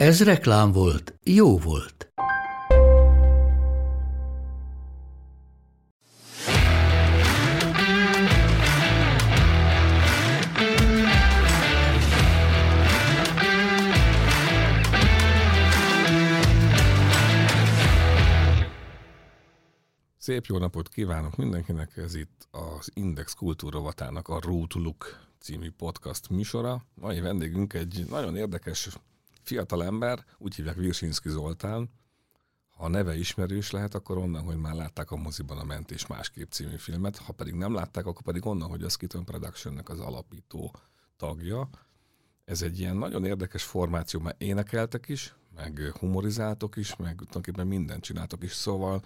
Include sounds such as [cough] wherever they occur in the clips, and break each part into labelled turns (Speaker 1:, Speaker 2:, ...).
Speaker 1: Ez reklám volt, jó volt.
Speaker 2: Szép jó napot kívánok mindenkinek, ez itt az Index Kultúrovatának a Root Look című podcast műsora. Mai vendégünk egy nagyon érdekes fiatal ember, úgy hívják Virsinski Zoltán. Ha a neve ismerős lehet, akkor onnan, hogy már látták a moziban a Mentés másképp című filmet, ha pedig nem látták, akkor pedig onnan, hogy a Skitton Productionnek az alapító tagja. Ez egy ilyen nagyon érdekes formáció, mert énekeltek is, meg humorizáltok is, meg tulajdonképpen mindent csináltok is, szóval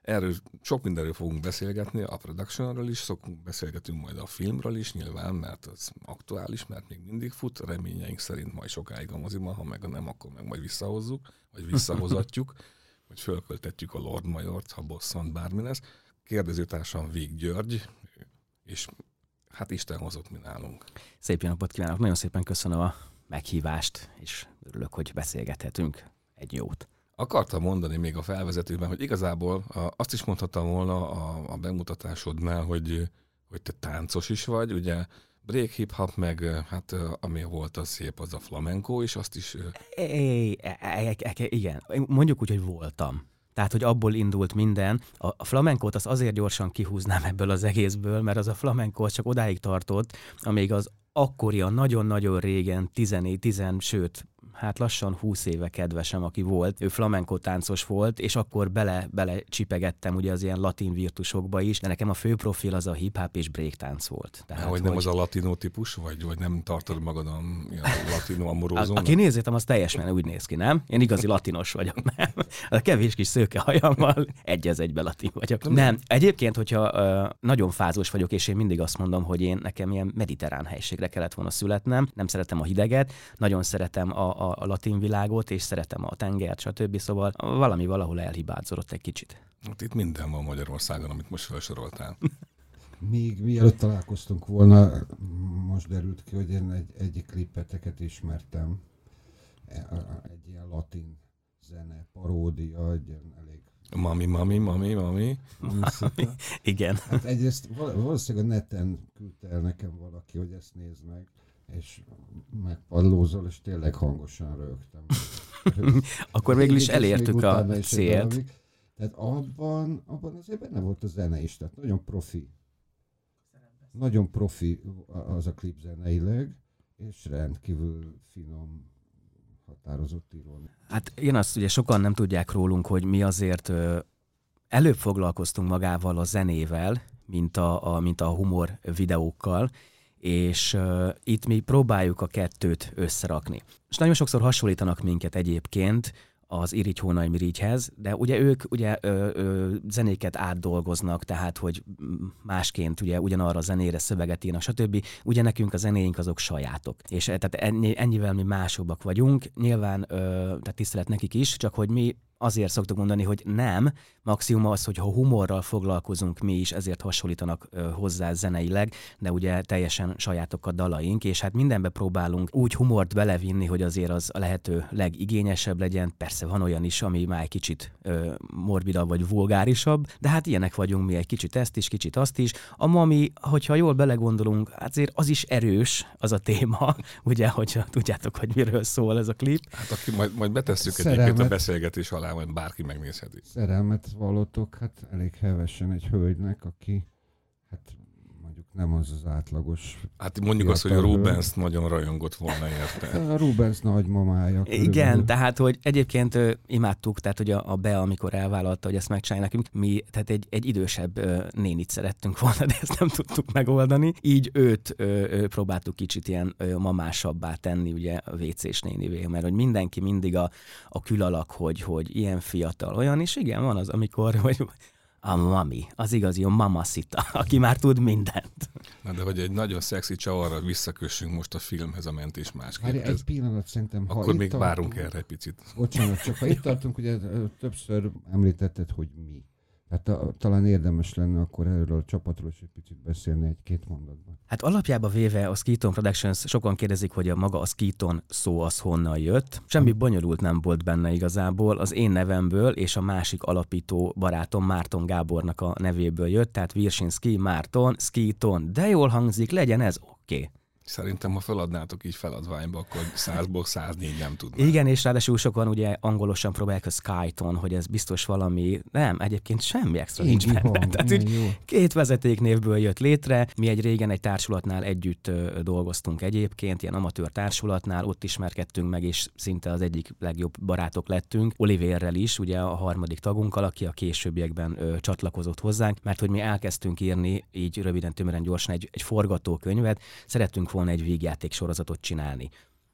Speaker 2: Erről sok mindenről fogunk beszélgetni, a productionról is, szokunk beszélgetünk majd a filmről is nyilván, mert az aktuális, mert még mindig fut, reményeink szerint majd sokáig a moziban, ha meg nem, akkor meg majd visszahozzuk, vagy visszahozatjuk, [laughs] vagy fölköltetjük a Lord Majort, ha bosszant bármi lesz. Kérdezőtársam Vég György, és hát Isten hozott mi nálunk.
Speaker 3: Szép napot kívánok, nagyon szépen köszönöm a meghívást, és örülök, hogy beszélgethetünk egy jót
Speaker 2: akartam mondani még a felvezetőben, hogy igazából azt is mondhattam volna a, a bemutatásodnál, hogy, hogy te táncos is vagy, ugye break hip hop, meg hát ami volt az szép, az a flamenco, és azt is...
Speaker 3: É, igen, mondjuk úgy, hogy voltam. Tehát, hogy abból indult minden. A flamenkót az azért gyorsan kihúznám ebből az egészből, mert az a flamenkó csak odáig tartott, amíg az akkori, a nagyon-nagyon régen, 14, 10, sőt, hát lassan 20 éve kedvesem, aki volt, ő flamenco táncos volt, és akkor bele, bele csipegettem ugye az ilyen latin virtusokba is, de nekem a fő profil az a hip-hop és breaktánc volt.
Speaker 2: Tehát, hogy nem hogy... az a latino típus, vagy, vagy nem tartod magad a latino amorózónak?
Speaker 3: Aki nézzétem, az teljesen úgy néz ki, nem? Én igazi latinos vagyok, [laughs] nem? A kevés kis szőke hajammal egy az egybe latin vagyok. Nem, nem. egyébként, hogyha uh, nagyon fázós vagyok, és én mindig azt mondom, hogy én nekem ilyen mediterrán helységre kellett volna születnem, nem szeretem a hideget, nagyon szeretem a, a a, latin világot, és szeretem a tengert, stb. Szóval valami valahol elhibázolott egy kicsit.
Speaker 2: Hát itt minden van Magyarországon, amit most felsoroltál. [laughs]
Speaker 4: Még mielőtt találkoztunk volna, most derült ki, hogy én egy, egyik klippeteket ismertem. Egy ilyen latin zene, paródia, egy ilyen elég
Speaker 2: Mami, mami, mami, mami.
Speaker 3: Igen.
Speaker 4: Hát egyrészt valószínűleg a neten küldte el nekem valaki, hogy ezt nézd meg és megpadlózol, és tényleg hangosan rögtem. [laughs]
Speaker 3: Akkor végül is elértük a célt.
Speaker 4: Tehát abban, abban azért benne volt a zene is, tehát nagyon profi. Nagyon profi az a klip zeneileg, és rendkívül finom, határozott író.
Speaker 3: Hát én azt ugye sokan nem tudják rólunk, hogy mi azért ö, előbb foglalkoztunk magával a zenével, mint a, a, mint a humor videókkal, és uh, itt mi próbáljuk a kettőt összerakni. És nagyon sokszor hasonlítanak minket egyébként az Irigy Hónai Mirigyhez, de ugye ők ugye ö, ö, zenéket átdolgoznak, tehát hogy másként ugye ugyanarra a zenére szöveget írnak, stb. Ugye nekünk a zenéink azok sajátok. És tehát ennyi, ennyivel mi másabbak vagyunk. Nyilván ö, tehát tisztelet nekik is, csak hogy mi azért szoktuk mondani, hogy nem, maximum az, hogy ha humorral foglalkozunk mi is, ezért hasonlítanak hozzá zeneileg, de ugye teljesen sajátok a dalaink, és hát mindenbe próbálunk úgy humort belevinni, hogy azért az a lehető legigényesebb legyen. Persze van olyan is, ami már egy kicsit ö, morbidabb vagy vulgárisabb, de hát ilyenek vagyunk mi egy kicsit ezt is, kicsit azt is. A mami, hogyha jól belegondolunk, azért az is erős, az a téma, [laughs] ugye, hogyha tudjátok, hogy miről szól ez a klip.
Speaker 2: Hát aki majd, majd betesszük egyébként a beszélgetés alá, majd bárki megnézheti.
Speaker 4: Szerelmet vallotok, hát elég hevesen egy hölgynek, aki hát nem az az átlagos.
Speaker 2: Hát mondjuk azt, hogy a Rubens nagyon rajongott volna érte.
Speaker 4: A Rubens nagymamája.
Speaker 3: Igen,
Speaker 4: körülbelül.
Speaker 3: tehát hogy egyébként ö, imádtuk, tehát hogy a, a Bea, amikor elvállalta, hogy ezt megcsinálja nekünk, mi tehát egy, egy idősebb ö, nénit szerettünk volna, de ezt nem tudtuk megoldani. Így őt ö, ö, próbáltuk kicsit ilyen ö, mamásabbá tenni, ugye a WC-s nénivé, mert hogy mindenki mindig a, a külalak, hogy, hogy ilyen fiatal, olyan, és igen, van az, amikor, hogy a mami, az igazi a mamacita, aki már tud mindent.
Speaker 2: Na de hogy egy nagyon szexi csavarra visszakössünk most a filmhez a mentés másképp.
Speaker 4: Várj, egy pillanat szerintem, ha
Speaker 2: akkor
Speaker 4: itt
Speaker 2: még
Speaker 4: tartunk-
Speaker 2: várunk erre egy picit.
Speaker 4: Bocsánat, csak ha itt tartunk, ugye többször említetted, hogy mi. Tehát a, talán érdemes lenne akkor erről a csapatról is egy picit beszélni egy-két mondatban.
Speaker 3: Hát alapjába véve a Skiton Productions, sokan kérdezik, hogy a maga a Skiton szó az honnan jött. Semmi bonyolult nem volt benne igazából, az én nevemből és a másik alapító barátom Márton Gábornak a nevéből jött, tehát Virsinski, Márton, Skiton. De jól hangzik, legyen ez oké. Okay.
Speaker 2: Szerintem, ha feladnátok így feladványba, akkor 100-ból 104 nem tudná.
Speaker 3: Igen, és ráadásul sokan ugye angolosan próbálják a Skyton, hogy ez biztos valami, nem, egyébként semmi extra nincs
Speaker 4: Így
Speaker 3: benne.
Speaker 4: van, [laughs]
Speaker 3: Tehát,
Speaker 4: jó.
Speaker 3: Két vezetéknévből jött létre. Mi egy régen egy társulatnál együtt dolgoztunk egyébként, ilyen amatőr társulatnál, ott ismerkedtünk meg, és szinte az egyik legjobb barátok lettünk. Olivérrel is, ugye a harmadik tagunkkal, aki a későbbiekben ö, csatlakozott hozzánk, mert hogy mi elkezdtünk írni így röviden, tömören, gyorsan egy, egy forgatókönyvet, szerettünk volna egy végjáték sorozatot csinálni.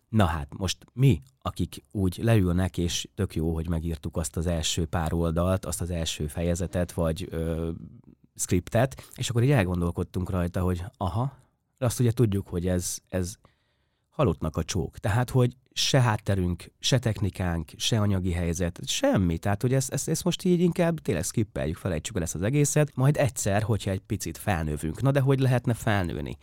Speaker 3: Na hát, most mi, akik úgy leülnek, és tök jó, hogy megírtuk azt az első pár oldalt, azt az első fejezetet, vagy ö, scriptet, és akkor így elgondolkodtunk rajta, hogy aha, azt ugye tudjuk, hogy ez, ez halottnak a csók. Tehát, hogy se hátterünk, se technikánk, se anyagi helyzet, semmi. Tehát, hogy ezt, ezt, ezt most így inkább tényleg skippeljük, felejtsük el ezt az egészet, majd egyszer, hogyha egy picit felnövünk. Na de hogy lehetne felnőni?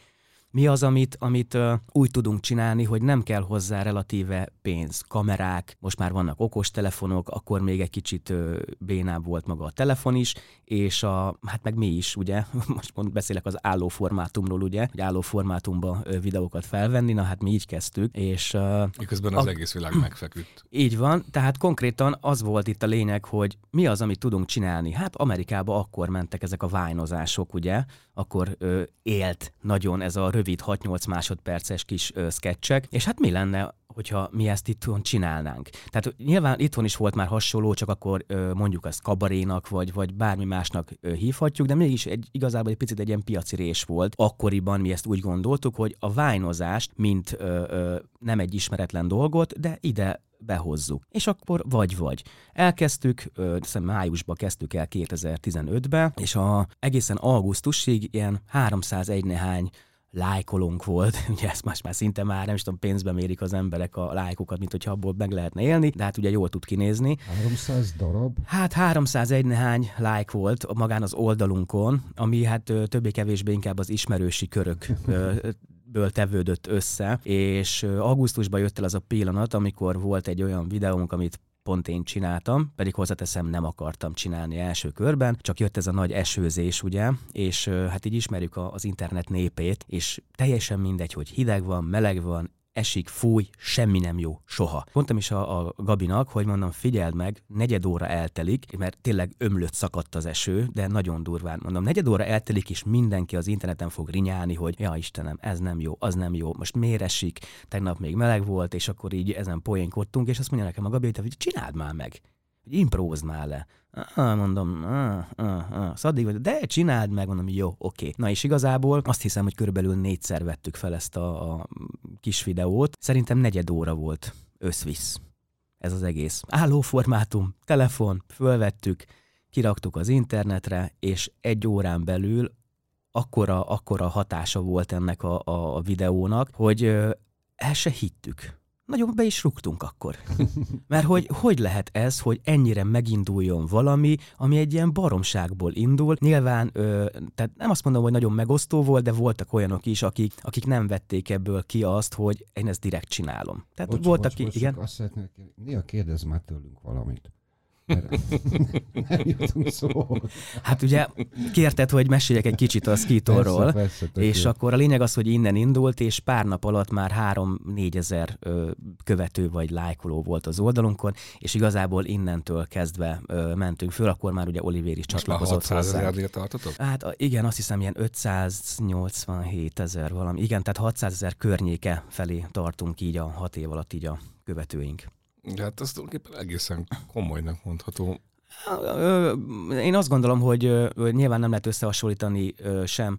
Speaker 3: Mi az, amit, amit ö, úgy tudunk csinálni, hogy nem kell hozzá relatíve pénz, kamerák, most már vannak okostelefonok, akkor még egy kicsit ö, bénább volt maga a telefon is, és a, hát meg mi is, ugye, [laughs] most mond, beszélek az állóformátumról, ugye, hogy állóformátumba ö, videókat felvenni, na hát mi így kezdtük, és ö,
Speaker 2: Miközben az
Speaker 3: A-
Speaker 2: egész világ [clears throat] megfeküdt.
Speaker 3: így van, tehát konkrétan az volt itt a lényeg, hogy mi az, amit tudunk csinálni. Hát Amerikába akkor mentek ezek a vájnozások, ugye, akkor ö, élt nagyon ez a rövid 6-8 másodperces kis ö, sketchek, és hát mi lenne, hogyha mi ezt itthon csinálnánk. Tehát nyilván itthon is volt már hasonló, csak akkor ö, mondjuk ezt kabarénak, vagy, vagy bármi másnak ö, hívhatjuk, de mégis egy, igazából egy picit egy ilyen piaci rés volt. Akkoriban mi ezt úgy gondoltuk, hogy a vájnozást, mint ö, ö, nem egy ismeretlen dolgot, de ide behozzuk. És akkor vagy-vagy. Elkezdtük, ö, hiszem májusban kezdtük el 2015-be, és a, egészen augusztusig ilyen 301 nehány lájkolónk volt, [laughs] ugye ezt most már szinte már nem is tudom, pénzbe mérik az emberek a lájkokat, mint hogyha abból meg lehetne élni, de hát ugye jól tud kinézni.
Speaker 4: 300 darab?
Speaker 3: Hát 301 nehány like volt magán az oldalunkon, ami hát többé-kevésbé inkább az ismerősi körök ből [laughs] tevődött össze, és augusztusban jött el az a pillanat, amikor volt egy olyan videónk, amit pont én csináltam, pedig hozzáteszem nem akartam csinálni első körben, csak jött ez a nagy esőzés, ugye, és hát így ismerjük az internet népét, és teljesen mindegy, hogy hideg van, meleg van, esik, fúj, semmi nem jó, soha. Mondtam is a, a Gabinak, hogy mondom, figyeld meg, negyed óra eltelik, mert tényleg ömlött szakadt az eső, de nagyon durván mondom, negyed óra eltelik, és mindenki az interneten fog rinyálni, hogy ja Istenem, ez nem jó, az nem jó, most miért esik, tegnap még meleg volt, és akkor így ezen poénkodtunk, és azt mondja nekem a Gabi, hogy csináld már meg, hogy imprózd már le. Ah, mondom, ah, ah, ah. Szóval addig, de csináld meg, mondom, jó, oké. Na és igazából azt hiszem, hogy körülbelül négyszer vettük fel ezt a, a kis videót. Szerintem negyed óra volt összvisz. Ez az egész. Állóformátum, telefon, fölvettük, kiraktuk az internetre, és egy órán belül akkora, akkora hatása volt ennek a, a, a videónak, hogy el se hittük. Nagyon be is rúgtunk akkor. Mert hogy hogy lehet ez, hogy ennyire meginduljon valami, ami egy ilyen baromságból indul. Nyilván, ö, tehát nem azt mondom, hogy nagyon megosztó volt, de voltak olyanok is, akik, akik nem vették ebből ki azt, hogy én ezt direkt csinálom. Tehát
Speaker 4: Bocs,
Speaker 3: voltak
Speaker 4: bocs,
Speaker 3: ki,
Speaker 4: bocs,
Speaker 3: igen.
Speaker 4: Azt szeretnék, néha kérdezz már tőlünk valamit. Nem jutunk szó.
Speaker 3: Hát ugye kérted, hogy meséljek egy kicsit a Skitorról,
Speaker 4: Persze, persze,
Speaker 3: és akkor a lényeg az, hogy innen indult, és pár nap alatt már 3-4 ezer követő vagy lájkoló volt az oldalunkon, és igazából innentől kezdve ö, mentünk föl, akkor már ugye Olivér is
Speaker 2: Most már
Speaker 3: csatlakozott
Speaker 2: 600
Speaker 3: hozzá.
Speaker 2: ezernél tartotok?
Speaker 3: Hát igen, azt hiszem ilyen 587 ezer valami. Igen, tehát 600 ezer környéke felé tartunk így a hat év alatt így a követőink.
Speaker 2: Hát ez tulajdonképpen egészen komolynak mondható.
Speaker 3: Én azt gondolom, hogy nyilván nem lehet összehasonlítani sem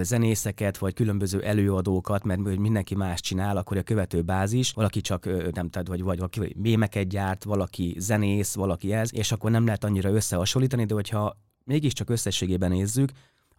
Speaker 3: zenészeket, vagy különböző előadókat, mert hogy mindenki más csinál, akkor a követő bázis, valaki csak nem tehát, vagy, vagy valaki mémeket gyárt, valaki zenész, valaki ez, és akkor nem lehet annyira összehasonlítani, de hogyha mégiscsak összességében nézzük,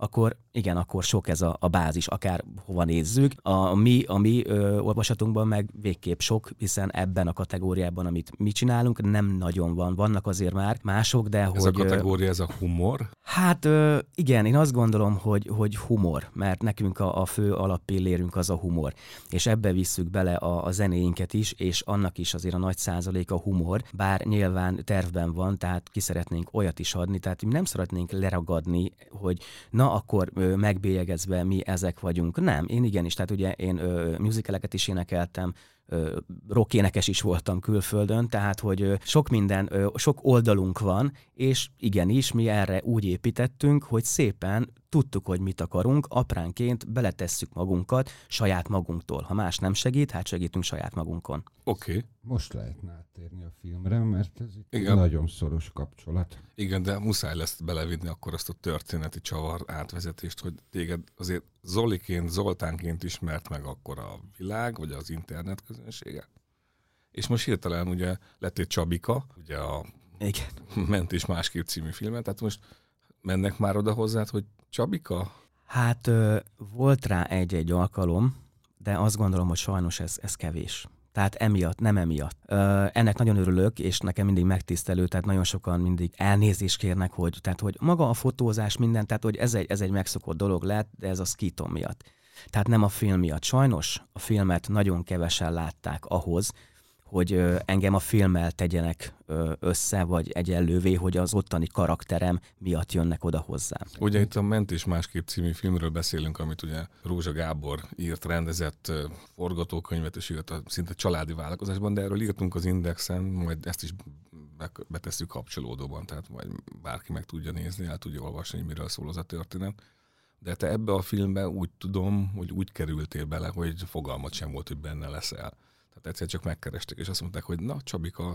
Speaker 3: akkor igen, akkor sok ez a, a bázis, akár hova nézzük. A mi, a mi ö, olvasatunkban meg végképp sok, hiszen ebben a kategóriában, amit mi csinálunk, nem nagyon van. Vannak azért már mások, de
Speaker 2: Ez
Speaker 3: hogy...
Speaker 2: a
Speaker 3: ö,
Speaker 2: kategória, ez a humor.
Speaker 3: Hát ö, igen, én azt gondolom, hogy, hogy humor, mert nekünk a, a fő alappillérünk az a humor, és ebbe visszük bele a, a zenéinket is, és annak is azért a nagy százalék a humor, bár nyilván tervben van, tehát ki szeretnénk olyat is adni, tehát mi nem szeretnénk leragadni, hogy na akkor ö, megbélyegezve mi ezek vagyunk. Nem, én igenis, tehát ugye én ö, musicaleket is énekeltem, ö, rock énekes is voltam külföldön, tehát hogy sok minden, sok oldalunk van, és igenis, mi erre úgy építettünk, hogy szépen tudtuk, hogy mit akarunk, apránként beletesszük magunkat saját magunktól. Ha más nem segít, hát segítünk saját magunkon.
Speaker 2: Oké, okay.
Speaker 4: Most lehetne áttérni a filmre, mert ez itt egy
Speaker 2: Igen.
Speaker 4: nagyon szoros kapcsolat.
Speaker 2: igen, de muszáj lesz belevinni akkor azt a történeti csavar átvezetést, hogy téged azért Zoliként, Zoltánként ismert meg akkor a világ, vagy az internet közönsége. És most hirtelen ugye lettél Csabika, ugye a
Speaker 3: Igen. [laughs]
Speaker 2: Mentés másképp című filmet, tehát most mennek már oda hozzád, hogy Csabika?
Speaker 3: Hát volt rá egy-egy alkalom, de azt gondolom, hogy sajnos ez, ez kevés. Tehát emiatt, nem emiatt. Ö, ennek nagyon örülök, és nekem mindig megtisztelő, tehát nagyon sokan mindig elnézést kérnek, hogy, tehát, hogy maga a fotózás, minden, tehát hogy ez egy, ez egy megszokott dolog lett, de ez a skiton miatt. Tehát nem a film miatt. Sajnos a filmet nagyon kevesen látták ahhoz, hogy engem a filmmel tegyenek össze, vagy egyenlővé, hogy az ottani karakterem miatt jönnek oda hozzám.
Speaker 2: Ugye itt a Mentés másképp című filmről beszélünk, amit ugye Rózsa Gábor írt, rendezett forgatókönyvet, és írt a szinte családi vállalkozásban, de erről írtunk az Indexen, majd ezt is be- betesszük kapcsolódóban, tehát majd bárki meg tudja nézni, el tudja olvasni, hogy miről szól az a történet. De te ebbe a filmbe úgy tudom, hogy úgy kerültél bele, hogy fogalmat sem volt, hogy benne leszel. Tehát egyszer csak megkerestek, és azt mondták, hogy na, Csabika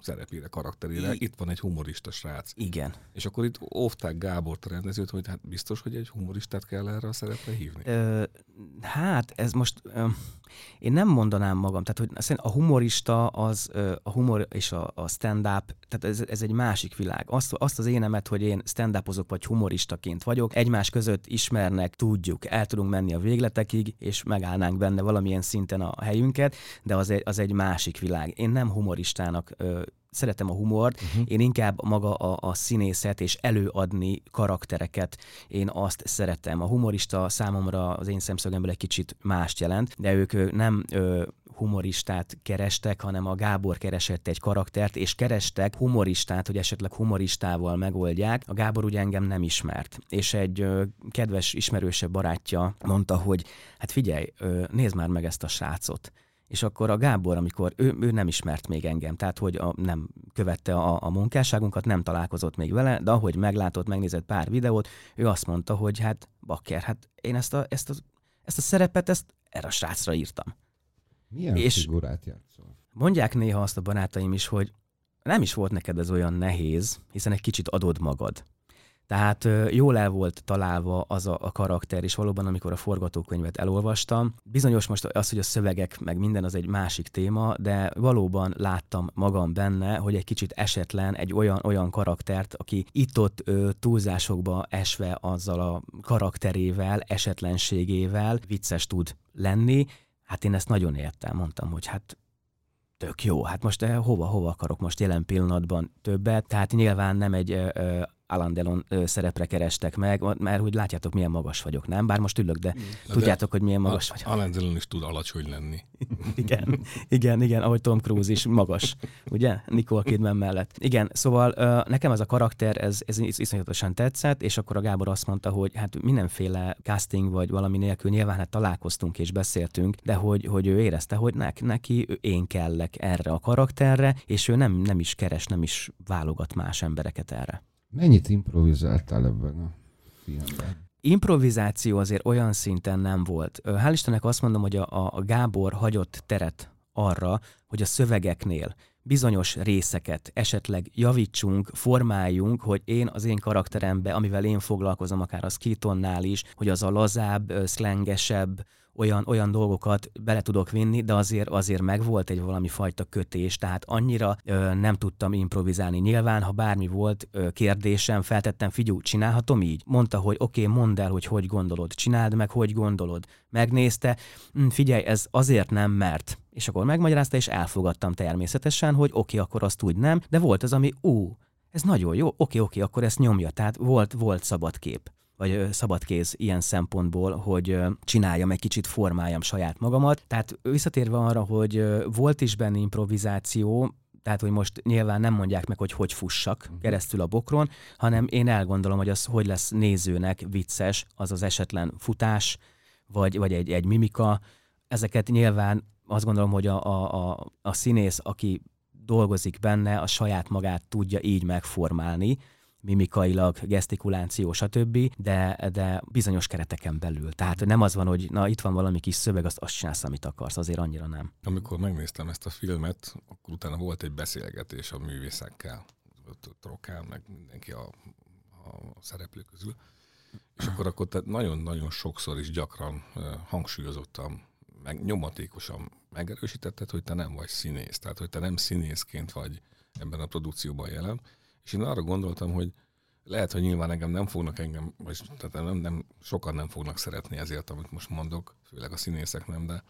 Speaker 2: szerepére, karakterére,
Speaker 3: I-
Speaker 2: itt van egy humorista srác.
Speaker 3: Igen.
Speaker 2: És akkor itt óvták Gábort a rendezőt, hogy hát biztos, hogy egy humoristát kell erre a szerepre hívni.
Speaker 3: Ö, hát ez most, ö, én nem mondanám magam, tehát hogy a humorista, az, a humor és a, a stand-up, tehát ez, ez egy másik világ. Azt, azt az énemet, hogy én stand-upozok vagy humoristaként vagyok, egymás között ismernek, tudjuk, el tudunk menni a végletekig, és megállnánk benne valamilyen szinten a helyünket, de az egy, az egy másik világ. Én nem humoristának ö, szeretem a humort, uh-huh. én inkább maga a, a színészet és előadni karaktereket, én azt szeretem. A humorista számomra az én szemszögemből egy kicsit mást jelent, de ők nem ö, humoristát kerestek, hanem a Gábor keresett egy karaktert, és kerestek humoristát, hogy esetleg humoristával megoldják. A Gábor ugye engem nem ismert, és egy ö, kedves, ismerősebb barátja mondta, hogy hát figyelj, ö, nézd már meg ezt a srácot. És akkor a Gábor, amikor ő, ő nem ismert még engem, tehát hogy a, nem követte a, a munkásságunkat, nem találkozott még vele, de ahogy meglátott, megnézett pár videót, ő azt mondta, hogy hát bakker, hát én ezt a, ezt a, ezt a szerepet, ezt erre a srácra írtam.
Speaker 4: Milyen És- figurát játszol?
Speaker 3: Mondják néha azt a barátaim is, hogy nem is volt neked ez olyan nehéz, hiszen egy kicsit adod magad. Tehát jól el volt találva az a, a karakter, és valóban, amikor a forgatókönyvet elolvastam, bizonyos most az, hogy a szövegek, meg minden az egy másik téma, de valóban láttam magam benne, hogy egy kicsit esetlen egy olyan, olyan karaktert, aki itt-ott ö, túlzásokba esve azzal a karakterével, esetlenségével vicces tud lenni. Hát én ezt nagyon értem, mondtam, hogy hát tök jó. Hát most eh, hova, hova akarok most jelen pillanatban többet? Tehát nyilván nem egy ö, ö, Alan Delon szerepre kerestek meg, mert hogy látjátok, milyen magas vagyok, nem? Bár most ülök, de Na tudjátok, de hogy milyen magas vagyok.
Speaker 2: Alan Delon is tud alacsony lenni. [laughs]
Speaker 3: igen, igen, igen, ahogy Tom Cruise is magas, ugye? Nicole Kidman mellett. Igen, szóval nekem ez a karakter, ez, ez iszonyatosan tetszett, és akkor a Gábor azt mondta, hogy hát mindenféle casting vagy valami nélkül nyilván hát találkoztunk és beszéltünk, de hogy, hogy ő érezte, hogy neki én kellek erre a karakterre, és ő nem, nem is keres, nem is válogat más embereket erre.
Speaker 4: Mennyit improvizáltál ebben a filmben?
Speaker 3: Improvizáció azért olyan szinten nem volt. Hál' Istennek azt mondom, hogy a, a Gábor hagyott teret arra, hogy a szövegeknél bizonyos részeket esetleg javítsunk, formáljunk, hogy én az én karakterembe, amivel én foglalkozom, akár az Keatonnál is, hogy az a lazább, szlengesebb, olyan, olyan dolgokat bele tudok vinni, de azért azért megvolt egy valami fajta kötés, tehát annyira ö, nem tudtam improvizálni. Nyilván, ha bármi volt ö, kérdésem, feltettem, figyú, csinálhatom így? Mondta, hogy oké, okay, mondd el, hogy hogy gondolod, csináld meg, hogy gondolod. Megnézte, hm, figyelj, ez azért nem, mert. És akkor megmagyarázta, és elfogadtam természetesen, hogy oké, okay, akkor azt úgy nem, de volt az, ami ú, ez nagyon jó, oké, okay, oké, okay, akkor ezt nyomja. Tehát volt, volt szabad kép vagy szabadkéz ilyen szempontból, hogy csináljam egy kicsit, formáljam saját magamat. Tehát visszatérve arra, hogy volt is benne improvizáció, tehát hogy most nyilván nem mondják meg, hogy hogy fussak uh-huh. keresztül a bokron, hanem én elgondolom, hogy az hogy lesz nézőnek vicces, az az esetlen futás, vagy, vagy egy, egy mimika. Ezeket nyilván azt gondolom, hogy a, a, a, a színész, aki dolgozik benne, a saját magát tudja így megformálni, mimikailag, gesztikuláció, stb., de, de bizonyos kereteken belül. Tehát nem az van, hogy na itt van valami kis szöveg, azt, azt csinálsz, amit akarsz, azért annyira nem.
Speaker 2: Amikor megnéztem ezt a filmet, akkor utána volt egy beszélgetés a művészekkel, Trokán, meg mindenki a, a szereplők közül, és akkor, akkor nagyon-nagyon sokszor is gyakran hangsúlyozottam, meg nyomatékosan megerősítetted, hogy te nem vagy színész, tehát hogy te nem színészként vagy ebben a produkcióban jelen, és én arra gondoltam, hogy lehet, hogy nyilván engem nem fognak engem, vagy tehát nem, nem, sokan nem fognak szeretni ezért, amit most mondok, főleg a színészek nem, de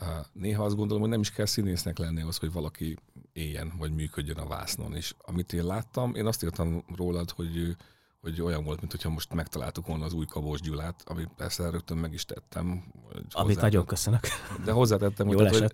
Speaker 2: uh, néha azt gondolom, hogy nem is kell színésznek lenni az, hogy valaki éljen, vagy működjön a vásznon. És amit én láttam, én azt írtam rólad, hogy hogy olyan volt, mintha most megtaláltuk volna az új Kabós Gyulát, amit persze rögtön meg is tettem.
Speaker 3: Amit nagyon köszönök.
Speaker 2: De hozzátettem, hogy, tehát, hogy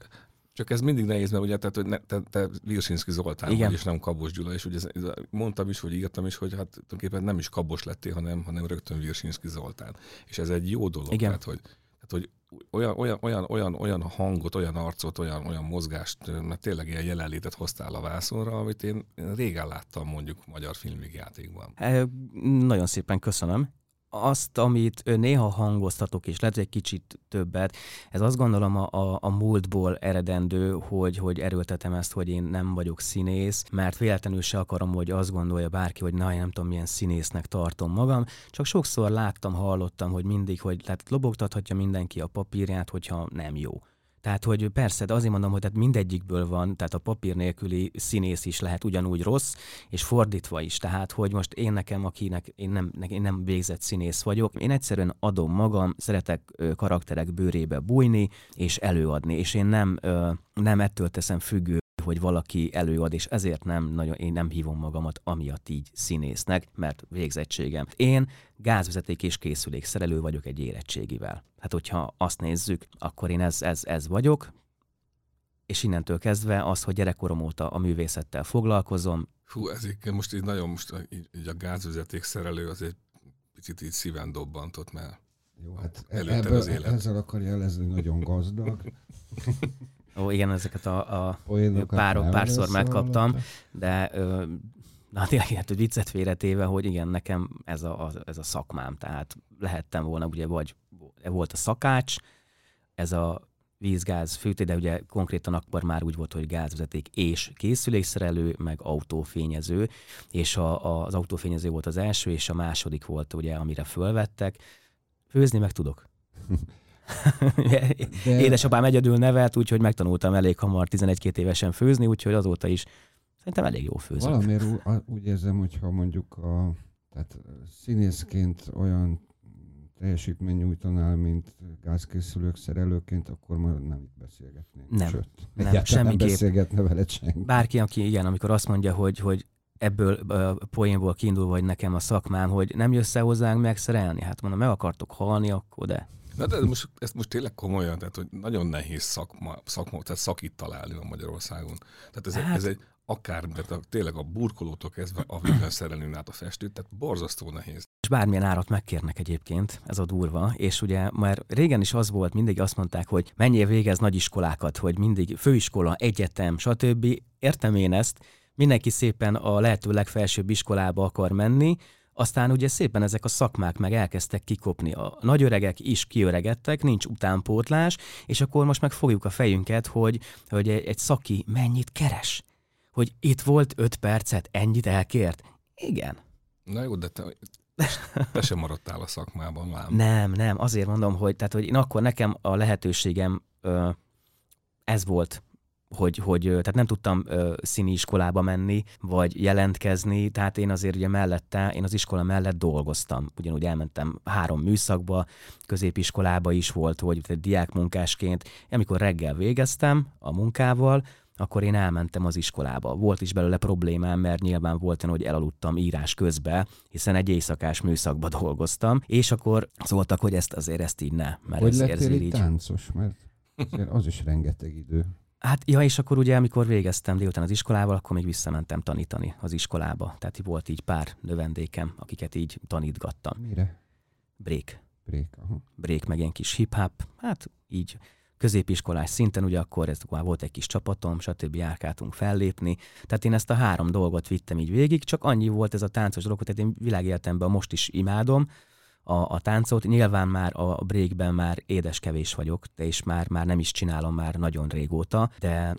Speaker 2: csak ez mindig nehéz, mert ugye tehát, hogy ne, te, te Virsinski Zoltán Igen. vagy, és nem Kabos Gyula, és ugye ez, ez, mondtam is, hogy írtam is, hogy hát tulajdonképpen nem is Kabos lettél, hanem, hanem rögtön Virsinski Zoltán. És ez egy jó dolog, Igen. tehát hogy, tehát, hogy olyan, olyan, olyan, olyan, olyan hangot, olyan arcot, olyan, olyan mozgást, mert tényleg ilyen jelenlétet hoztál a vászonra, amit én, régen láttam mondjuk magyar filmvégjátékban.
Speaker 3: E, nagyon szépen köszönöm azt, amit néha hangoztatok, és lehet, hogy egy kicsit többet, ez azt gondolom a, a, a múltból eredendő, hogy, hogy erőltetem ezt, hogy én nem vagyok színész, mert véletlenül se akarom, hogy azt gondolja bárki, hogy na, én nem tudom, milyen színésznek tartom magam, csak sokszor láttam, hallottam, hogy mindig, hogy tehát lobogtathatja mindenki a papírját, hogyha nem jó. Tehát, hogy persze, de azért mondom, hogy tehát mindegyikből van, tehát a papír nélküli színész is lehet ugyanúgy rossz, és fordítva is. Tehát, hogy most én nekem, akinek én nem, én nem végzett színész vagyok, én egyszerűen adom magam, szeretek karakterek bőrébe bújni, és előadni, és én nem, nem ettől teszem függő hogy valaki előad, és ezért nem nagyon, én nem hívom magamat amiatt így színésznek, mert végzettségem. Én gázvezeték és készülék szerelő vagyok egy érettségivel. Hát hogyha azt nézzük, akkor én ez, ez, ez vagyok, és innentől kezdve az, hogy gyerekkorom óta a művészettel foglalkozom.
Speaker 2: Hú, ez így, most így nagyon most így, így a gázvezeték szerelő az egy picit így szíven dobbantott, mert
Speaker 4: jó, hát ebből, az élet. ezzel akar jelezni, nagyon gazdag. [laughs]
Speaker 3: Ó, igen, ezeket a, a pár, párszor megkaptam, de ö, na tényleg, hát, hogy viccet félretéve, hogy igen, nekem ez a, a, ez a szakmám, tehát lehettem volna, ugye, vagy volt a szakács, ez a vízgáz fűté, de ugye konkrétan akkor már úgy volt, hogy gázvezeték és készülékszerelő, meg autófényező, és a, a, az autófényező volt az első, és a második volt ugye, amire fölvettek. Főzni meg tudok. [laughs] De... [laughs] Édesapám egyedül nevelt, úgyhogy megtanultam elég hamar 11-2 évesen főzni, úgyhogy azóta is szerintem elég jó főzök.
Speaker 4: Valamiért úgy érzem, hogyha mondjuk a, tehát színészként olyan teljesítmény nyújtanál, mint gázkészülők szerelőként, akkor már nem itt beszélgetnénk.
Speaker 3: Nem, Sőt, nem semmiképp.
Speaker 4: nem beszélgetne veled senki.
Speaker 3: Bárki, aki igen, amikor azt mondja, hogy, hogy ebből ö, poénból kiindulva, hogy nekem a szakmám, hogy nem jössz el hozzánk megszerelni? Hát mondom, meg akartok halni, akkor de.
Speaker 2: Na, de most, ezt most tényleg komolyan, tehát hogy nagyon nehéz szakma, szakma tehát szakit találni a Magyarországon. Tehát ez, hát, ez egy akár, tehát a, tényleg a burkolótól kezdve a villanyszerelőn át a festőt, tehát borzasztó nehéz.
Speaker 3: És bármilyen árat megkérnek egyébként, ez a durva, és ugye már régen is az volt, mindig azt mondták, hogy menjél végez nagyiskolákat, hogy mindig főiskola, egyetem, stb. Értem én ezt, mindenki szépen a lehető legfelsőbb iskolába akar menni, aztán ugye szépen ezek a szakmák meg elkezdtek kikopni. A nagyöregek is kiöregedtek, nincs utánpótlás, és akkor most meg fogjuk a fejünket, hogy, hogy egy szaki mennyit keres. Hogy itt volt öt percet, ennyit elkért. Igen.
Speaker 2: Na jó, de te, te sem maradtál a szakmában, lám.
Speaker 3: Nem, nem, azért mondom, hogy, tehát, hogy én akkor nekem a lehetőségem ö, ez volt, hogy, hogy tehát nem tudtam ö, színi iskolába menni, vagy jelentkezni, tehát én azért ugye mellette, én az iskola mellett dolgoztam. Ugyanúgy elmentem három műszakba, középiskolába is volt, hogy diákmunkásként. Amikor reggel végeztem a munkával, akkor én elmentem az iskolába. Volt is belőle problémám, mert nyilván volt olyan, hogy elaludtam írás közbe, hiszen egy éjszakás műszakba [laughs] dolgoztam, és akkor szóltak, hogy ezt azért ezt így ne.
Speaker 4: Mert hogy ez, lettél így táncos, mert az is rengeteg idő.
Speaker 3: Hát, ja, és akkor ugye, amikor végeztem délután az iskolával, akkor még visszamentem tanítani az iskolába. Tehát volt így pár növendékem, akiket így tanítgattam.
Speaker 4: Mire?
Speaker 3: Break.
Speaker 4: Break, aha.
Speaker 3: Break, meg ilyen kis hip-hop, hát így középiskolás szinten, ugye akkor ez már volt egy kis csapatom, stb. járkáltunk fellépni. Tehát én ezt a három dolgot vittem így végig, csak annyi volt ez a táncos dolog, tehát én világéletemben most is imádom, a, a táncot. Nyilván már a breakben már édeskevés vagyok, és már, már nem is csinálom már nagyon régóta, de,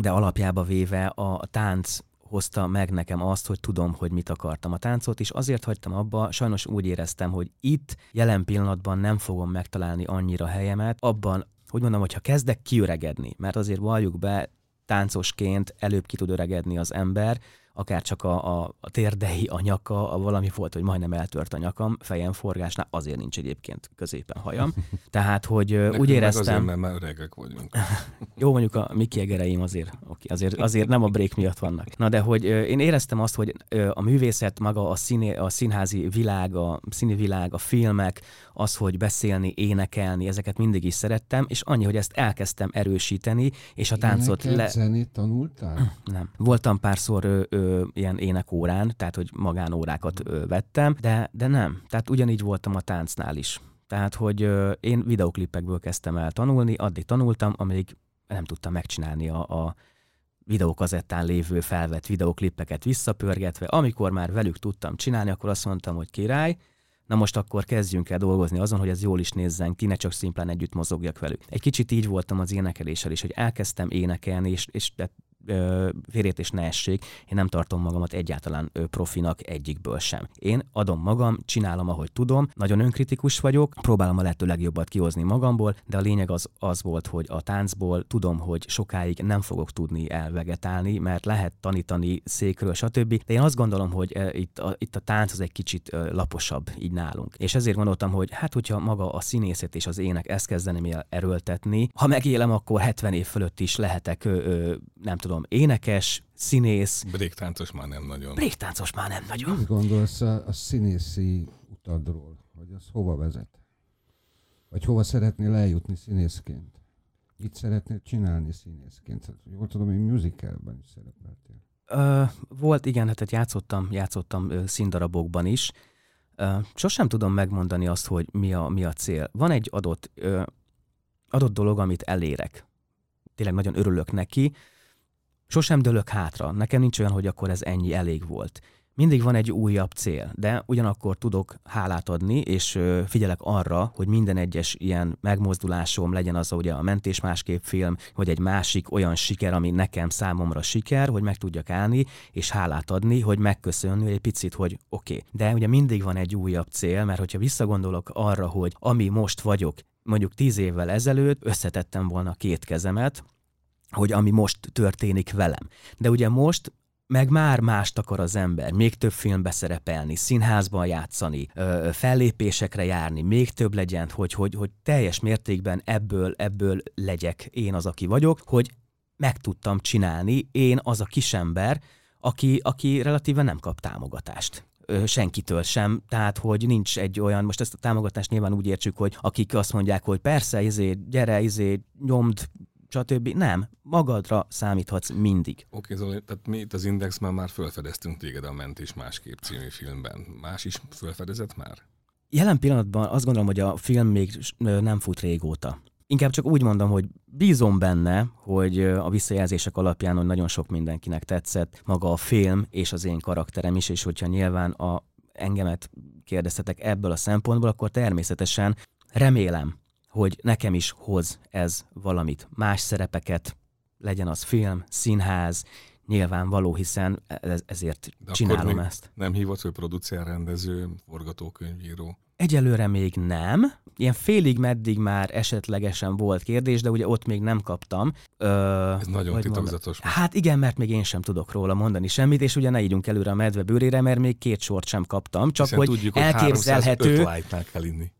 Speaker 3: de alapjába véve a, tánc hozta meg nekem azt, hogy tudom, hogy mit akartam a táncot, és azért hagytam abba, sajnos úgy éreztem, hogy itt jelen pillanatban nem fogom megtalálni annyira helyemet, abban, hogy mondom, hogyha kezdek kiöregedni, mert azért valljuk be, táncosként előbb ki tud öregedni az ember, akár csak a, a, a térdei, a nyaka, a valami volt, hogy majdnem eltört a nyakam, fejem forgásnál, azért nincs egyébként középen hajam. [laughs] Tehát, hogy Nekünk úgy éreztem...
Speaker 2: Azért, mert már öregek vagyunk. [laughs]
Speaker 3: jó, mondjuk a mi kiegereim azért, oké, azért, azért nem a break miatt vannak. Na de, hogy én éreztem azt, hogy a művészet, maga a, színé, a színházi világ, a színi világ, a filmek, az, hogy beszélni, énekelni, ezeket mindig is szerettem, és annyi, hogy ezt elkezdtem erősíteni, és a táncot
Speaker 4: le... zenét tanultál?
Speaker 3: Nem. Voltam párszor ö, ö, ilyen énekórán, tehát hogy magánórákat ö, vettem, de, de nem. Tehát ugyanígy voltam a táncnál is. Tehát, hogy ö, én videoklipekből kezdtem el tanulni, addig tanultam, amíg nem tudtam megcsinálni a, a videókazettán lévő felvett videoklippeket visszapörgetve. Amikor már velük tudtam csinálni, akkor azt mondtam, hogy király, na most akkor kezdjünk el dolgozni azon, hogy ez jól is nézzen ki, ne csak szimplán együtt mozogjak velük. Egy kicsit így voltam az énekeléssel is, hogy elkezdtem énekelni, és, és félértés ne essék, én nem tartom magamat egyáltalán profinak egyikből sem. Én adom magam, csinálom, ahogy tudom, nagyon önkritikus vagyok, próbálom a lehető legjobbat kihozni magamból, de a lényeg az, az volt, hogy a táncból tudom, hogy sokáig nem fogok tudni elvegetálni, mert lehet tanítani székről, stb. De én azt gondolom, hogy itt a, itt a tánc az egy kicsit laposabb így nálunk. És ezért gondoltam, hogy hát, hogyha maga a színészet és az ének ezt kezdeném erőltetni, ha megélem, akkor 70 év fölött is lehetek, nem tudom, tudom, énekes, színész.
Speaker 2: Bréktáncos már nem nagyon.
Speaker 3: Bréktáncos már nem nagyon.
Speaker 4: Mit gondolsz a, a színészi utadról? Hogy az hova vezet? Vagy hova szeretnél eljutni színészként? Mit szeretnél csinálni színészként? Hát, jól tudom, hogy musicalben is szerepeltél.
Speaker 3: Ö, volt, igen, hát játszottam, játszottam ö, színdarabokban is. Ö, sosem tudom megmondani azt, hogy mi a, mi a cél. Van egy adott, ö, adott dolog, amit elérek. Tényleg nagyon örülök neki, Sosem dőlök hátra, nekem nincs olyan, hogy akkor ez ennyi elég volt. Mindig van egy újabb cél, de ugyanakkor tudok hálát adni, és figyelek arra, hogy minden egyes ilyen megmozdulásom legyen az ugye a Mentés másképp film, vagy egy másik olyan siker, ami nekem számomra siker, hogy meg tudjak állni, és hálát adni, hogy megköszönni egy picit, hogy oké. Okay. De ugye mindig van egy újabb cél, mert hogyha visszagondolok arra, hogy ami most vagyok, mondjuk tíz évvel ezelőtt összetettem volna két kezemet, hogy ami most történik velem. De ugye most meg már mást akar az ember, még több filmbe szerepelni, színházban játszani, fellépésekre járni, még több legyen, hogy, hogy, hogy teljes mértékben ebből, ebből legyek én az, aki vagyok, hogy meg tudtam csinálni, én az a kisember, aki, aki relatíve nem kap támogatást. Senkitől sem, tehát hogy nincs egy olyan, most ezt a támogatást nyilván úgy értsük, hogy akik azt mondják, hogy persze, izé, gyere, izé, nyomd, stb. Nem, magadra számíthatsz mindig.
Speaker 2: Oké, okay, Zoli, tehát mi itt az Indexben már felfedeztünk téged a Mentés másképp című filmben. Más is felfedezett már?
Speaker 3: Jelen pillanatban azt gondolom, hogy a film még nem fut régóta. Inkább csak úgy mondom, hogy bízom benne, hogy a visszajelzések alapján, hogy nagyon sok mindenkinek tetszett maga a film és az én karakterem is, és hogyha nyilván a engemet kérdeztetek ebből a szempontból, akkor természetesen remélem, hogy nekem is hoz ez valamit. Más szerepeket, legyen az film, színház, nyilvánvaló, hiszen ez, ezért De csinálom ezt.
Speaker 2: Nem hívott, hogy producer, rendező, forgatókönyvíró?
Speaker 3: Egyelőre még nem, ilyen félig meddig már esetlegesen volt kérdés, de ugye ott még nem kaptam.
Speaker 2: Ö, Ez nagyon titokzatos.
Speaker 3: Mondani. Hát igen, mert még én sem tudok róla mondani semmit, és ugye ne ígyunk előre a medve bőrére, mert még két sort sem kaptam, csak Hiszen hogy tudjuk, elképzelhető.
Speaker 2: Hogy kell inni.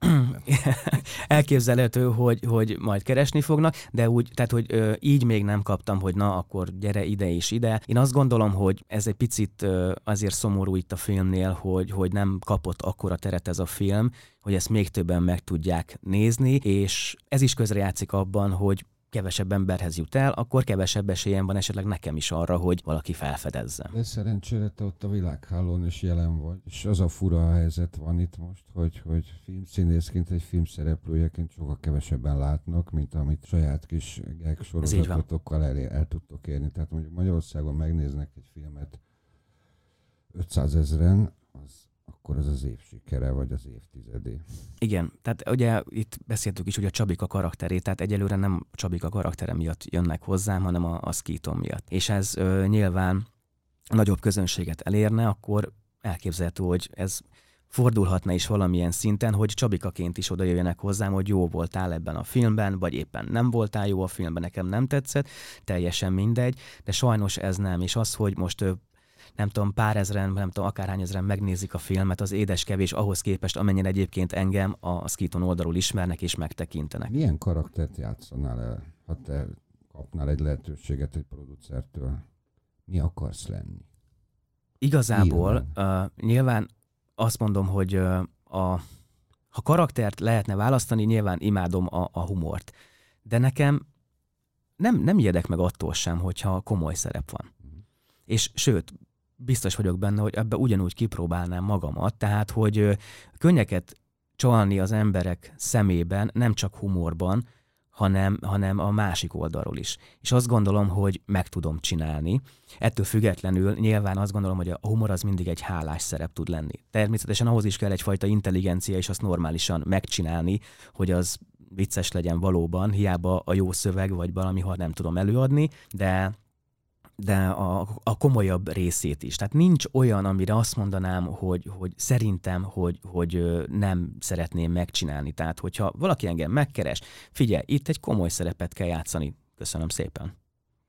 Speaker 2: [laughs]
Speaker 3: elképzelhető, hogy, hogy majd keresni fognak, de úgy, tehát hogy ö, így még nem kaptam, hogy na, akkor gyere ide és ide. Én azt gondolom, hogy ez egy picit ö, azért szomorú itt a filmnél, hogy, hogy nem kapott akkora teret ez a film, hogy ezt még többen meg tudják nézni, és ez is közrejátszik abban, hogy kevesebb emberhez jut el, akkor kevesebb esélyem van esetleg nekem is arra, hogy valaki felfedezze.
Speaker 4: De szerencsére te ott a világhálón is jelen vagy, és az a fura helyzet van itt most, hogy, hogy filmszínészként, egy filmszereplőjeként sokkal kevesebben látnak, mint amit saját kis gag sorozatotokkal el, el tudtok érni. Tehát mondjuk Magyarországon megnéznek egy filmet 500 ezeren, az akkor az az év sikere, vagy az évtizedé.
Speaker 3: Igen, tehát ugye itt beszéltük is, hogy a Csabika karakterét, tehát egyelőre nem Csabika karaktere miatt jönnek hozzám, hanem a, a Skiton miatt. És ez ö, nyilván nagyobb közönséget elérne, akkor elképzelhető, hogy ez fordulhatna is valamilyen szinten, hogy Csabikaként is oda jöjjenek hozzám, hogy jó voltál ebben a filmben, vagy éppen nem voltál jó a filmben, nekem nem tetszett, teljesen mindegy, de sajnos ez nem. És az, hogy most nem tudom, pár ezeren, nem tudom, akárhány ezeren megnézik a filmet, az édes kevés ahhoz képest, amennyire egyébként engem a Skiton oldalról ismernek és megtekintenek.
Speaker 4: Milyen karaktert játszanál el, ha te kapnál egy lehetőséget egy producertől? Mi akarsz lenni?
Speaker 3: Igazából nyilván, uh, nyilván azt mondom, hogy uh, a, ha karaktert lehetne választani, nyilván imádom a, a humort. De nekem nem, nem ijedek meg attól sem, hogyha komoly szerep van. Mm. És sőt, biztos vagyok benne, hogy ebbe ugyanúgy kipróbálnám magamat, tehát hogy könnyeket csalni az emberek szemében, nem csak humorban, hanem, hanem a másik oldalról is. És azt gondolom, hogy meg tudom csinálni. Ettől függetlenül nyilván azt gondolom, hogy a humor az mindig egy hálás szerep tud lenni. Természetesen ahhoz is kell egyfajta intelligencia, és azt normálisan megcsinálni, hogy az vicces legyen valóban, hiába a jó szöveg, vagy valami, ha nem tudom előadni, de de a, a komolyabb részét is. Tehát nincs olyan, amire azt mondanám, hogy, hogy szerintem, hogy, hogy nem szeretném megcsinálni. Tehát, hogyha valaki engem megkeres, figyelj, itt egy komoly szerepet kell játszani. Köszönöm szépen.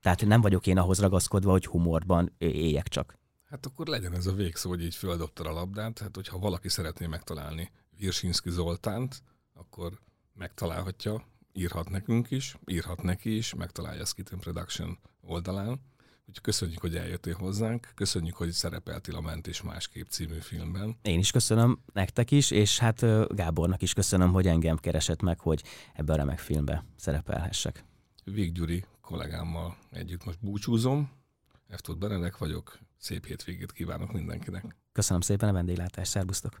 Speaker 3: Tehát nem vagyok én ahhoz ragaszkodva, hogy humorban éljek csak.
Speaker 2: Hát akkor legyen ez a végszó, hogy így földobtad a labdát. Hát, hogyha valaki szeretné megtalálni Virsinski Zoltánt, akkor megtalálhatja, írhat nekünk is, írhat neki is, megtalálja a Skitten Production oldalán Úgyhogy köszönjük, hogy eljöttél hozzánk, köszönjük, hogy szerepeltél a Ment és Másképp című filmben.
Speaker 3: Én is köszönöm nektek is, és hát Gábornak is köszönöm, hogy engem keresett meg, hogy ebben a remek filmbe szerepelhessek.
Speaker 2: Vég Gyuri kollégámmal együtt most búcsúzom. Eftot Benedek vagyok, szép hétvégét kívánok mindenkinek.
Speaker 3: Köszönöm szépen a vendéglátást, szervusztok!